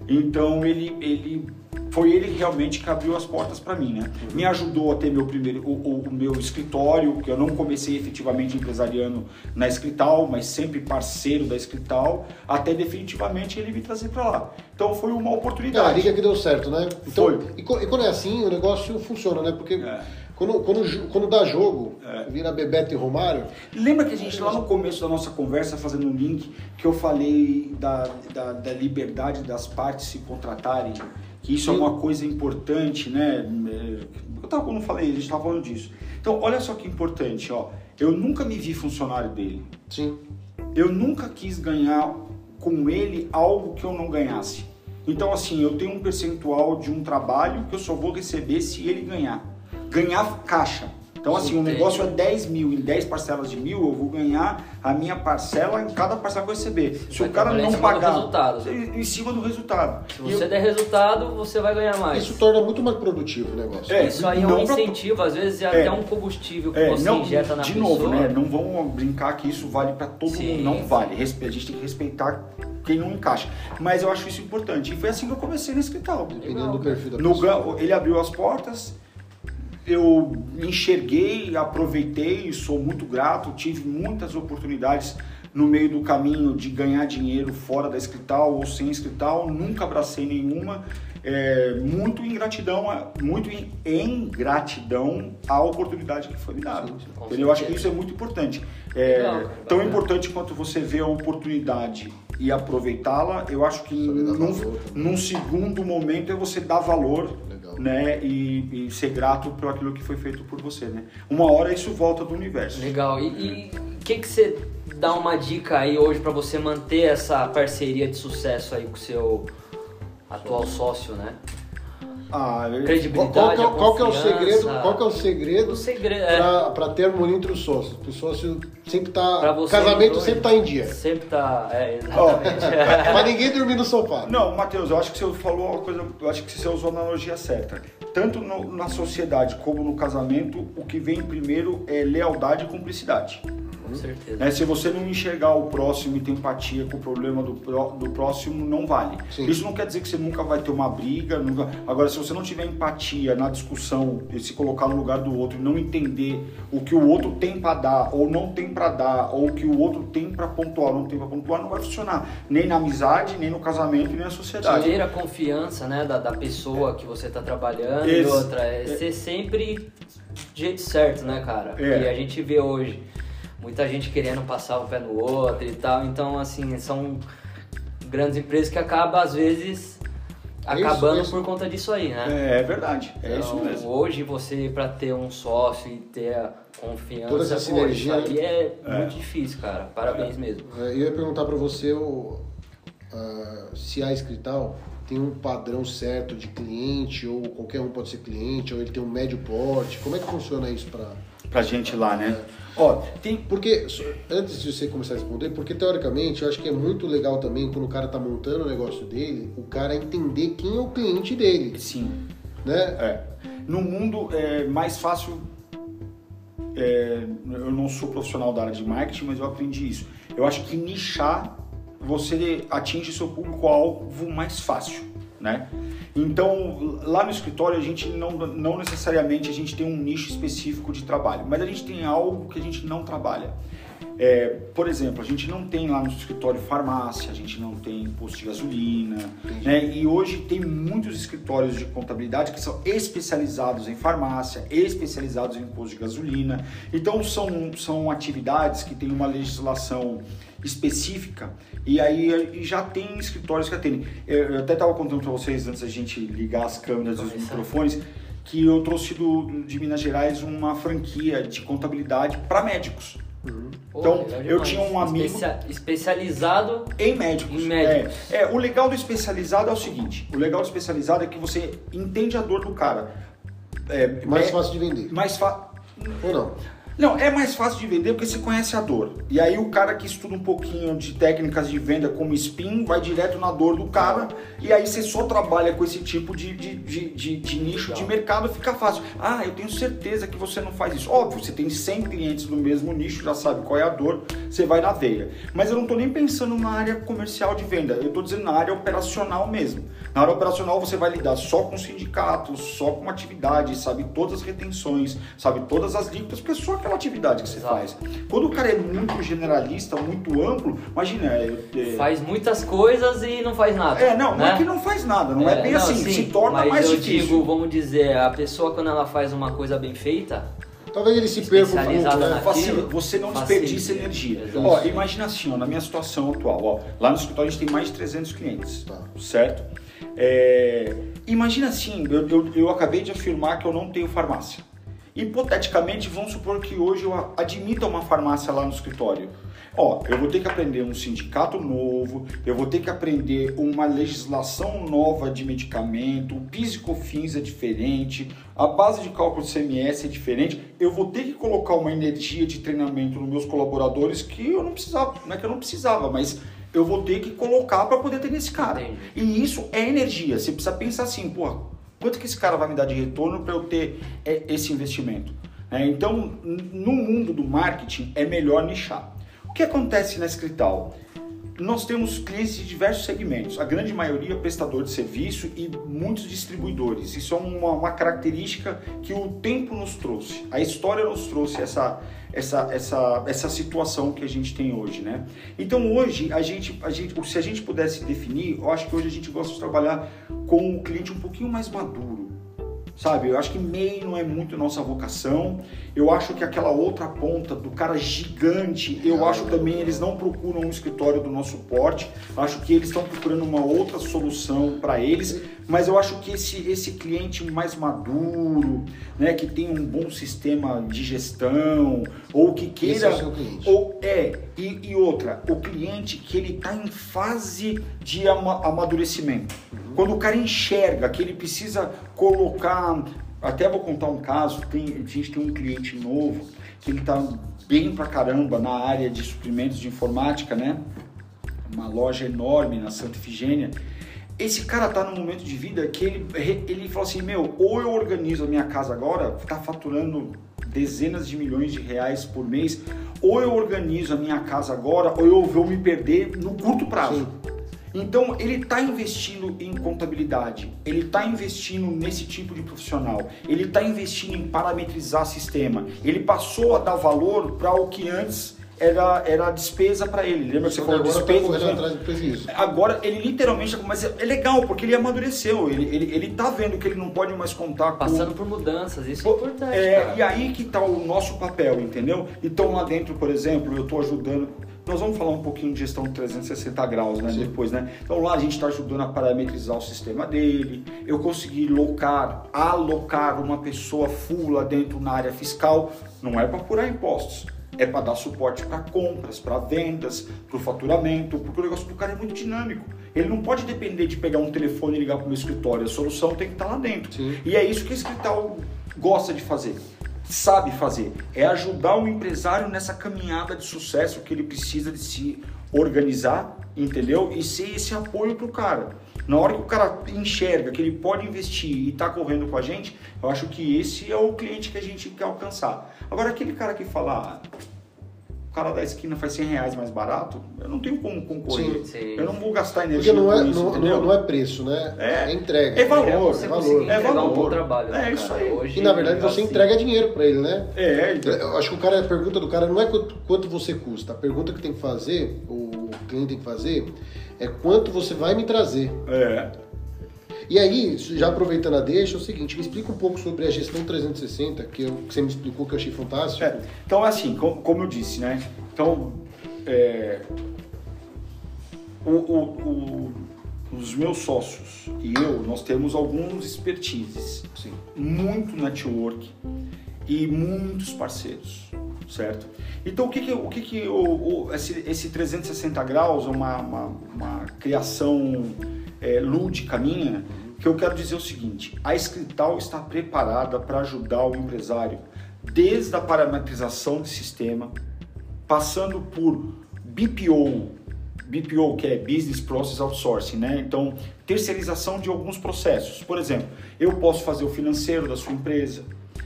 Então ele, ele foi ele realmente que abriu as portas para mim, né? Me ajudou a ter meu primeiro o, o- meu escritório, que eu não comecei efetivamente empresariando na Escrital, mas sempre parceiro da Escrital, até definitivamente ele me trazer para lá. Então foi uma É, a oportunidade. liga que deu certo, né? Então, Foi. E, e quando é assim, o negócio funciona, né? Porque É. quando, quando, quando dá jogo, É. vira Bebeto e Romário, Lembra que a gente lá no começo da nossa conversa, fazendo um link, que eu falei da, da, da liberdade das partes se contratarem, que isso Sim. é uma coisa importante, né? Eu tava, quando eu falei, a gente estava falando disso. Então, olha só que importante, ó. Eu nunca me vi funcionário dele. sim. Eu nunca quis ganhar com ele algo que eu não ganhasse. Então, assim, eu tenho um percentual de um trabalho que eu só vou receber se ele ganhar. Ganhar caixa. Então, assim, o Entendi. negócio é 10 mil, em 10 parcelas de mil, eu vou ganhar a minha parcela em cada parcela que eu receber. Se vai o cara não cima do pagar. resultado. Em cima do resultado. Se você eu- der resultado, você vai ganhar mais. Isso torna muito mais produtivo o negócio. É, Isso aí é um não pra- incentivo, às vezes é, É. até um combustível que É, você não, injeta na de pessoa. novo, né? Não vamos brincar que isso vale para todo Sim. mundo. Não vale. A gente tem que respeitar quem não encaixa. Mas eu acho isso importante. E foi assim que eu comecei no escrital. Dependendo do perfil da No pessoa. ele abriu as portas, eu enxerguei, aproveitei, sou muito grato, tive muitas oportunidades no meio do caminho de ganhar dinheiro fora da escrital ou sem escrital, nunca abracei nenhuma. É, muito em gratidão, a- muito em, gratidão à oportunidade que foi me dada. Eu acho que isso é muito importante. É, Legal, tão importante quanto você vê a oportunidade e aproveitá-la, eu acho que num, num segundo momento é você dar valor Legal. né, e, e ser grato por aquilo que foi feito por você, né? Uma hora isso volta do universo. Legal. E o que, que você dá uma dica aí hoje pra você manter essa parceria de sucesso aí com o seu atual sócio, né? Ah, eu- Qual, Credibilidade, qual que é, a qual que é o confiança. segredo? Qual que é o segredo O segredo é para ter harmonia entre os sócios? O sócio sempre tá. Você casamento dois. sempre tá em dia. sempre tá, é, exatamente. Pra ninguém dormir no sofá. Não, Matheus, eu acho que você falou uma coisa, eu acho que você usou a analogia certa. Tanto no- na sociedade como no casamento, o que vem primeiro é lealdade e cumplicidade. Com certeza. Né? Se você não enxergar o próximo e ter empatia com o problema do, pró- do próximo, não vale. Sim. Isso não quer dizer que você nunca vai ter uma briga. Nunca... Agora, se você não tiver empatia na discussão e se colocar no lugar do outro e não entender o que o outro tem para dar ou não tem para dar, ou o que o outro tem para pontuar ou não tem para pontuar, não vai funcionar. Nem na amizade, nem no casamento, nem na sociedade. ter a confiança né, da, da pessoa que você tá trabalhando Esse- e outra, é ser sempre do jeito certo, né, cara? É. Que a gente vê hoje muita gente querendo passar um pé no outro e tal, então assim, são grandes empresas que acabam às vezes É isso, acabando é isso. por conta disso aí, né? É, é verdade, é isso Então, mesmo. Hoje você para ter um sócio e ter a confiança, Toda essa sinergia, isso aí é, É. muito difícil, cara. Parabéns mesmo. É, Eu ia perguntar para você o, se a Escrital tem um padrão certo de cliente, ou qualquer um pode ser cliente, ou ele tem um médio porte. Como é que funciona isso para... Pra gente lá, né? Ó, tem. Porque, antes de você começar a responder, porque teoricamente eu acho que é muito legal também quando o cara tá montando o negócio dele, o cara entender quem é o cliente dele, Sim. né? É. No mundo é mais fácil. é, eu não sou profissional da área de marketing, mas eu aprendi isso. Eu acho que nichar você atinge seu público-alvo mais fácil, né? Então, lá no escritório, a gente não, não necessariamente a gente tem um nicho específico de trabalho, mas a gente tem algo que a gente não trabalha. É, por exemplo, a gente não tem lá no escritório farmácia, a gente não tem posto de gasolina, né? E hoje tem muitos escritórios de contabilidade que são especializados em farmácia, especializados em posto de gasolina. Então são, são atividades que têm uma legislação específica e aí já tem escritórios que atendem. Eu até estava contando para vocês antes da gente ligar as câmeras dos Começar. microfones que eu trouxe do, de Minas Gerais uma franquia de contabilidade para médicos. Pô, Então, eu tinha um amigo- Especia- especializado Em médicos. Em médicos. É, é, o legal do especializado é o seguinte: o legal do especializado é que você entende a dor do cara. É, Mais é- fácil de vender. mais fa- Ou não? Não, é mais fácil de vender porque você conhece a dor. E aí o cara que estuda um pouquinho de técnicas de venda como spin vai direto na dor do cara e aí você só trabalha com esse tipo de, de, de, de- de nicho de mercado, fica fácil. Ah, eu tenho certeza que você não faz isso. Óbvio, você tem 100 clientes no mesmo nicho, já sabe qual é a dor, você vai na veia. Mas eu não estou nem pensando na área comercial de venda, eu estou dizendo na área operacional mesmo. Na área operacional você vai lidar só com sindicatos, só com atividade, sabe todas as retenções, sabe todas as dívidas, porque é só aquela atividade que você Exato. faz. Quando o cara é muito generalista, muito amplo, imagina. É, é- faz muitas coisas e não faz nada. é, não, não né? é que não faz nada, não é, bem assim, sim, se torna mas mais eu difícil. digo, vamos dizer, a pessoa quando ela faz uma coisa bem feita, Talvez ele se perca um pouco, né? você não desperdiça energia. Exato. Ó, imagina assim, ó, na minha situação atual, ó, lá no escritório a gente tem mais de 300 clientes, Tá. certo? É, imagina assim, eu, eu, eu acabei de afirmar que eu não tenho farmácia. Hipoteticamente, vamos supor que hoje eu admita uma farmácia lá no escritório. Ó, eu vou ter que aprender um sindicato novo, eu vou ter que aprender uma legislação nova de medicamento, o PIS e COFINS é diferente, a base de cálculo do CMS é diferente. Eu vou ter que colocar uma energia de treinamento nos meus colaboradores que eu não precisava, não é que eu não precisava, mas eu vou ter que colocar para poder ter nesse cara. Entendi. E isso é energia. Você precisa pensar assim, pô, quanto que esse cara vai me dar de retorno para eu ter é, esse investimento? É, então, no mundo do marketing, é melhor nichar. O que acontece na Escrital? Nós temos clientes de diversos segmentos, a grande maioria prestador de serviço e muitos distribuidores. Isso é uma, uma característica que o tempo nos trouxe, a história nos trouxe essa, essa, essa, essa situação que a gente tem hoje, né? Então hoje a gente, a gente, se a gente pudesse definir, eu acho que hoje a gente gosta de trabalhar com o cliente um pouquinho mais maduro, sabe? Eu acho que MEI não é muito nossa vocação. Eu acho que aquela outra ponta do cara gigante, eu acho também eles não procuram um escritório do nosso porte. Acho que eles estão procurando uma outra solução para eles. Mas eu acho que esse, esse cliente mais maduro, né, que tem um bom sistema de gestão, ou que Esse queira. é o seu cliente. Ou é, e, e outra, o cliente que ele está em fase de ama- amadurecimento. Quando o cara enxerga que ele precisa colocar. Até vou contar um caso, tem, a gente tem um cliente novo que ele está bem pra caramba na área de suprimentos de informática, né? Uma loja enorme na Santa Efigênia. Esse cara tá num momento de vida que ele, ele falou assim, meu, ou eu organizo a minha casa agora, tá faturando dezenas de milhões de reais por mês, ou eu organizo a minha casa agora, ou eu vou me perder no curto prazo. Sim. Então ele está investindo em contabilidade, ele está investindo nesse tipo de profissional, ele está investindo em parametrizar sistema, ele passou a dar valor para o que antes era, era despesa para ele. Lembra que você falou agora tá despesa? Tá atrás do prejuízo. Agora ele literalmente, mas é, é legal porque ele amadureceu, ele, ele, ele tá vendo que ele não pode mais contar com... Passando por mudanças, isso é importante. É, cara. e aí que tá o nosso papel, entendeu? Então lá dentro, por exemplo, eu estou ajudando. Nós vamos falar um pouquinho de gestão de 360 graus, né? Sim. Depois, né? Então lá a gente está ajudando a parametrizar o sistema dele. Eu consegui locar, alocar uma pessoa full lá dentro na área fiscal. Não é para apurar impostos é para dar suporte para compras, para vendas, para o faturamento, porque o negócio do cara é muito dinâmico. Ele não pode depender de pegar um telefone e ligar para o meu escritório, a solução tem que estar tá lá dentro. Sim. E é isso que esse escritório gosta de fazer, sabe fazer, é ajudar o empresário nessa caminhada de sucesso que ele precisa de se organizar, entendeu? E ser esse apoio para o cara. Na hora que o cara enxerga que ele pode investir e está correndo com a gente, eu acho que esse é o cliente que a gente quer alcançar. Agora, aquele cara que fala, ah, o cara da esquina faz 100 reais mais barato, eu não tenho como concorrer. Sim, sim. Eu não vou gastar energia Porque não é, isso, não, não, é preço, né? É, é entrega. É valor. É, valor. É valor. Um trabalho, né, é isso aí. Hoje, e na verdade você assim. entrega dinheiro para ele, né? É. Então... Eu acho que o cara, a pergunta do cara não é quanto, quanto você custa. A pergunta que tem que fazer, o cliente tem que fazer, é quanto você vai me trazer. É. E aí, já aproveitando a deixa, é o seguinte, me explica um pouco sobre a gestão 360, que, eu, que você me explicou que eu achei fantástico. É, então, assim, como, como, eu disse, né? Então, é, o, o, o, os meus sócios e eu, nós temos alguns expertises, Sim. muito network e muitos parceiros, certo? Então, o que que, o que, que o, o esse, esse 360 graus uma, uma, uma criação é, lúdica minha, que eu quero dizer o seguinte: a Escrital está preparada para ajudar o empresário desde a parametrização do sistema, passando por BPO, BPO que é Business Process Outsourcing, né? Então, terceirização de alguns processos. Por exemplo, eu posso fazer o financeiro da sua empresa,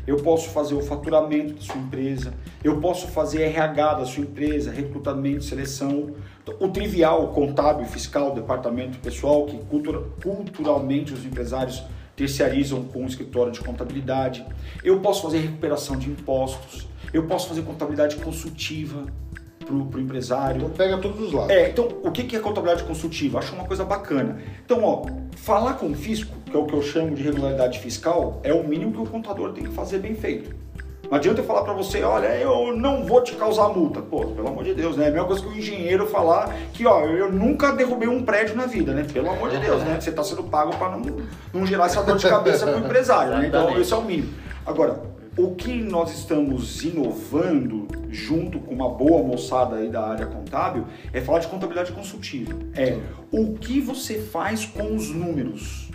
eu posso fazer o faturamento da sua empresa, eu posso fazer RH da sua empresa, recrutamento, seleção, o trivial, contábil, fiscal, departamento pessoal, que cultura, culturalmente os empresários terciarizam com o escritório de contabilidade. Eu posso fazer recuperação de impostos, eu posso fazer contabilidade consultiva para o empresário. Então pega todos os lados. É, então o que é contabilidade consultiva? Acho uma coisa bacana. Então, ó, falar com o fisco, que é o que eu chamo de regularidade fiscal, é o mínimo que o contador tem que fazer bem feito. Não adianta eu falar para você, olha, eu não vou te causar multa. Pô, pelo amor de Deus, né? É a mesma coisa que o engenheiro falar que, ó, eu nunca derrubei um prédio na vida, né? Pelo amor de Deus, né? Você está sendo pago para não, não gerar essa dor de cabeça para o empresário, né? Então, esse é o mínimo. Agora, o que nós estamos inovando junto com uma boa moçada aí da área contábil é falar de contabilidade consultiva. É o que você faz com os números.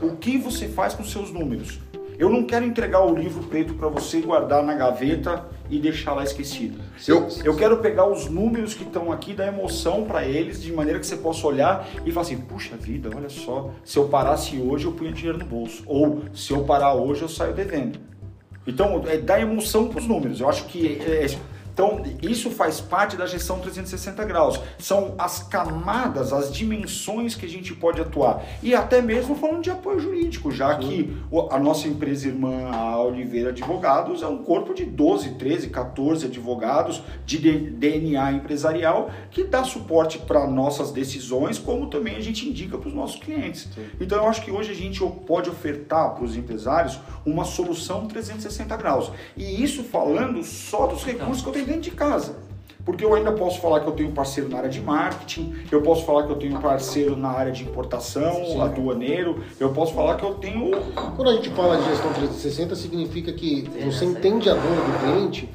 O que você faz com seus números? Eu não quero entregar o livro preto para você guardar na gaveta e deixar lá esquecido. Eu, eu quero pegar os números que estão aqui, dar emoção para eles, de maneira que você possa olhar e falar assim: puxa vida, olha só, se eu parasse hoje eu punha dinheiro no bolso. Ou se eu parar hoje eu saio devendo. Então, é dar emoção para os números. Eu acho que é, é então, isso faz parte da gestão 360 graus. São as camadas, as dimensões que a gente pode atuar. E até mesmo falando de apoio jurídico, já que a nossa empresa irmã, a Oliveira Advogados, é um corpo de 12, 13, 14 advogados de DNA empresarial que dá suporte para nossas decisões, como também a gente indica para os nossos clientes. Sim. Então, eu acho que hoje a gente pode ofertar para os empresários uma solução 360 graus. E isso falando só dos recursos que eu tenho dentro de casa. Porque eu ainda posso falar que eu tenho parceiro na área de marketing, eu posso falar que eu tenho parceiro na área de importação, Sim. aduaneiro, eu posso falar que eu tenho. Quando a gente fala de gestão 360, significa que você entende a dor do cliente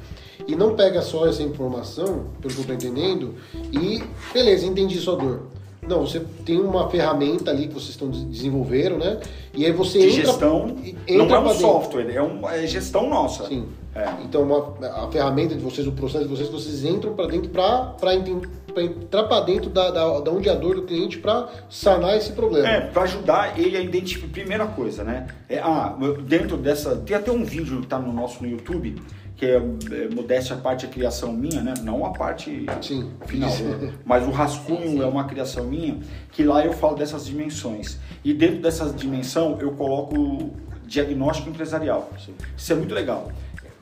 e não pega só essa informação, pelo que eu estou entendendo, e beleza, entendi sua dor. Não, você tem uma ferramenta ali que vocês estão des- desenvolveram, né? E aí você De entra, gestão, e- não entra é um software, é, um, é gestão nossa. Sim. É. Então uma, a ferramenta de vocês, o processo de vocês, vocês entram para dentro para entrar para dentro da, da, da onde é a dor do cliente para sanar esse problema. É, para ajudar ele a identificar. Primeira coisa, né? É, ah, dentro dessa. Tem até um vídeo que tá no nosso no YouTube, que é, é modéstia a parte a criação minha, né? Não a parte Sim. final, né? mas o rascunho é uma criação minha, que lá eu falo dessas dimensões. E dentro dessa dimensão eu coloco diagnóstico empresarial. Sim. Isso é muito legal.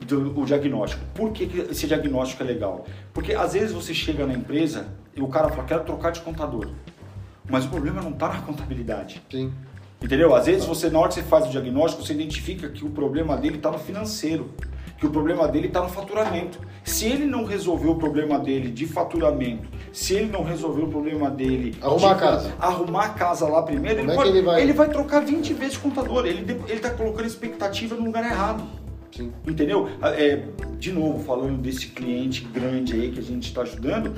Do- o diagnóstico. Por que, que esse diagnóstico é legal? Porque às vezes você chega na empresa e o cara fala, quero trocar de contador. Mas o problema não está na contabilidade. Sim. Entendeu? Às vezes você, na hora que você faz o diagnóstico, você identifica que o problema dele está no financeiro, que o problema dele está no faturamento. Se ele não resolver o problema dele de faturamento, se ele não resolver o problema dele Arrumar de- a casa. arrumar a casa lá primeiro, Como ele, é pode- ele vai- ele vai trocar 20 vezes contador. Ele de- ele está colocando expectativa no lugar errado. Sim. Entendeu? É, de novo, falando desse cliente grande aí que a gente está ajudando,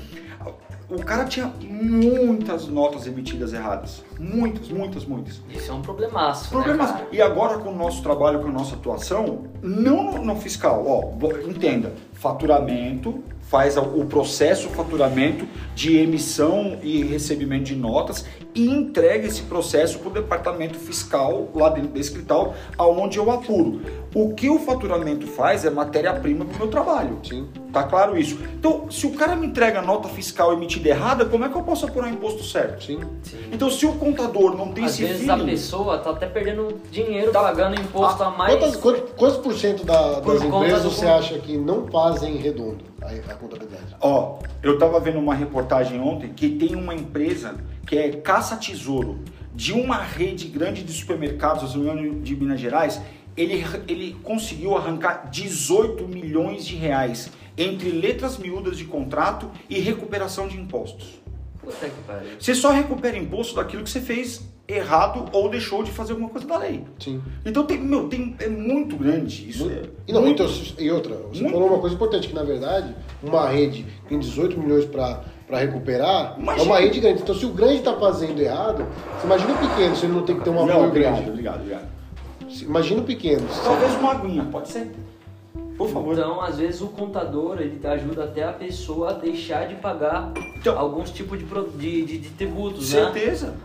o cara tinha muitas notas emitidas erradas. Muitas, muitas, muitas. Isso é um problemaço. Né, cara? e agora com o nosso trabalho, com a nossa atuação, não no, fiscal, ó, entenda, faturamento, faz a- o processo faturamento de emissão e recebimento de notas e entrega esse processo para o departamento fiscal lá dentro da escrital, aonde eu apuro. O que o faturamento faz é matéria-prima para o meu trabalho. Sim. Tá claro isso? Então, se o cara me entrega a nota fiscal emitida errada, como é que eu posso apurar o imposto certo? Sim. Sim. Então, se o contador não tem Às esse vezes a feeling, pessoa tá até perdendo dinheiro pagando imposto a mais. Quantas, quantos, quantos por cento da- das empresas do você acha que não fazem redondo a, a contabilidade? Ó, eu tava vendo uma reportagem ontem que tem uma empresa que é caça-tesouro de uma rede grande de supermercados, engano, de Minas Gerais. Ele, ele conseguiu arrancar 18 milhões de reais entre letras miúdas de contrato e recuperação de impostos. Puta que pariu. Você só recupera imposto daquilo que você fez errado ou deixou de fazer alguma coisa da lei. Sim. Então tem, meu, tem, é muito grande isso. É E, não, muito- então, e outra, você muito- falou uma coisa importante, que na verdade, uma rede que tem 18 milhões para recuperar, Imagina. é uma rede grande. Então, se o grande está fazendo errado, você imagina o pequeno, se ele não tem que ter um apoio Não, obrigado, grande. obrigado, obrigado. Imagina o pequeno. Talvez uma aguinha, pode ser? Por favor. Então, às vezes o contador ele ajuda até a pessoa a deixar de pagar Então- alguns tipos de, de, de, de tributos, né? Certeza.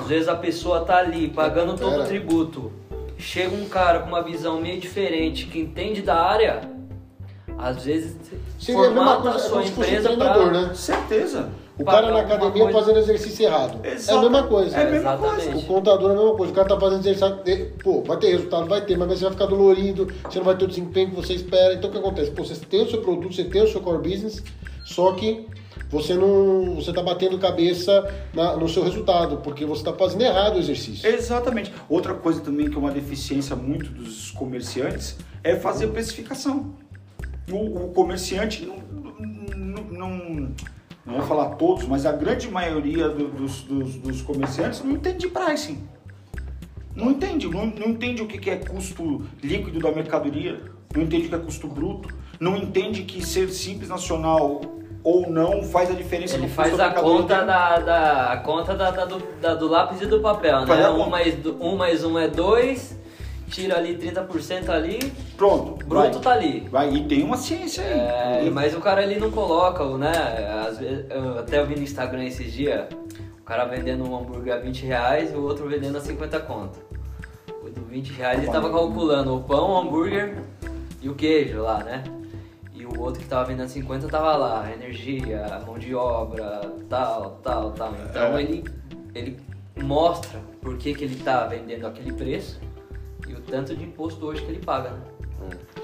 Às vezes a pessoa tá ali pagando todo o tributo. Chega um cara com uma visão meio diferente, que entende da área, às vezes Seria a mesma formata coisa, a é sua empresa pra... né? Certeza. O cara na academia coisa. fazendo exercício errado. É a Exato. mesma coisa. É a mesma Exatamente. O contador é a mesma coisa. O cara tá fazendo exercício. Pô, vai ter resultado, vai ter, mas você vai ficar dolorido, você não vai ter o desempenho que você espera. Então o que acontece? Pô, você tem o seu produto, você tem o seu core business, só que você não. Você tá batendo cabeça na- no seu resultado, porque você tá fazendo errado o exercício. Exatamente. Outra coisa também que é uma deficiência muito dos comerciantes é fazer precificação. O, o comerciante não, não, não, não vou falar todos, mas a grande maioria do- dos, dos, dos comerciantes não entende de pricing. Não entende, não, não entende o que é custo líquido da mercadoria, não entende o que é custo bruto, não entende que ser simples nacional ou não faz a diferença Ele no faz custo da a conta, da, da, a conta da, da- do, da- do lápis e do papel, Faz né? Um mais, um mais um é dois, tira ali 30% ali, Pronto, bruto vai. tá ali. Vai, e tem uma ciência aí. É, mas o cara ele não coloca, né? Às vezes, eu até eu vi no Instagram esses dias, o cara vendendo um hambúrguer a 20 reais e o outro vendendo a 50 conto. O do 20 reais ele tava calculando o pão, o hambúrguer e o queijo lá, né? E o outro que tava vendendo 50 tava lá, energia, mão de obra, tal, tal, tal. Então É. ele, ele mostra por que, que ele tá vendendo aquele preço e o tanto de imposto hoje que ele paga, né?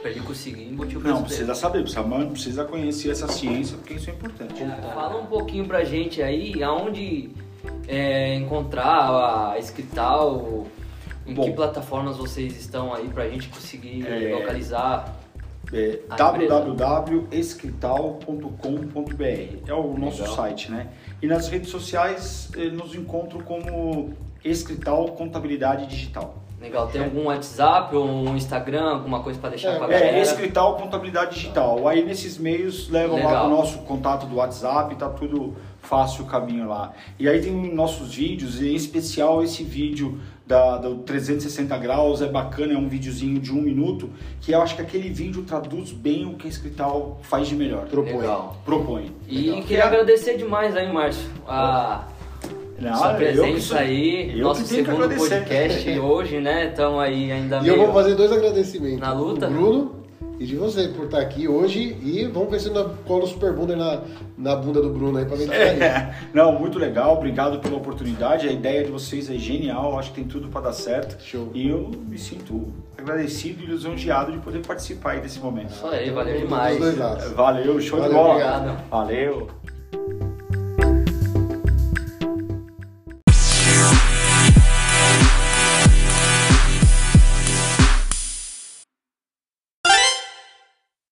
Pra ele conseguir embutir o preço Não, dele. precisa saber, precisa, precisa conhecer essa ciência, porque isso é importante. Fala um pouquinho pra gente aí, aonde é, encontrar a Escrital, em Bom. que plataformas vocês estão aí pra gente conseguir É. localizar. É, www.escrital.com.br é o nosso Legal. site, né? E nas redes sociais eh, nos encontram como Escrital Contabilidade Digital. Legal. Tem algum WhatsApp ou um Instagram, alguma coisa para deixar É, pra é, galera? É, Escrital Contabilidade Digital. Aí nesses meios levam lá Legal. o nosso contato do WhatsApp, tá tudo fácil o caminho lá. E aí tem nossos vídeos, em especial esse vídeo da, do 360 graus, é bacana, é um videozinho de um minuto, que eu acho que aquele vídeo traduz bem o que a Escrital faz de melhor. Propõe. Legal. Propõe. E Legal. queria agradecer demais aí, Márcio, a Não, sua eu presença sou- aí, eu nosso que tenho que segundo podcast hoje, né? Estamos aí ainda E eu vou fazer dois agradecimentos. Na luta? Do Bruno e de você por estar aqui hoje. E vamos ver se eu não colo o Super Bunda na, na bunda do Bruno aí pra ver se tá. É, não, muito legal, obrigado pela oportunidade. A ideia de vocês é genial, acho que tem tudo para dar certo. Show. E eu me sinto agradecido e lisonjeado de poder participar aí desse momento. Isso aí, valeu Dos demais. Valeu, show Valeu, de bola. obrigado. Valeu.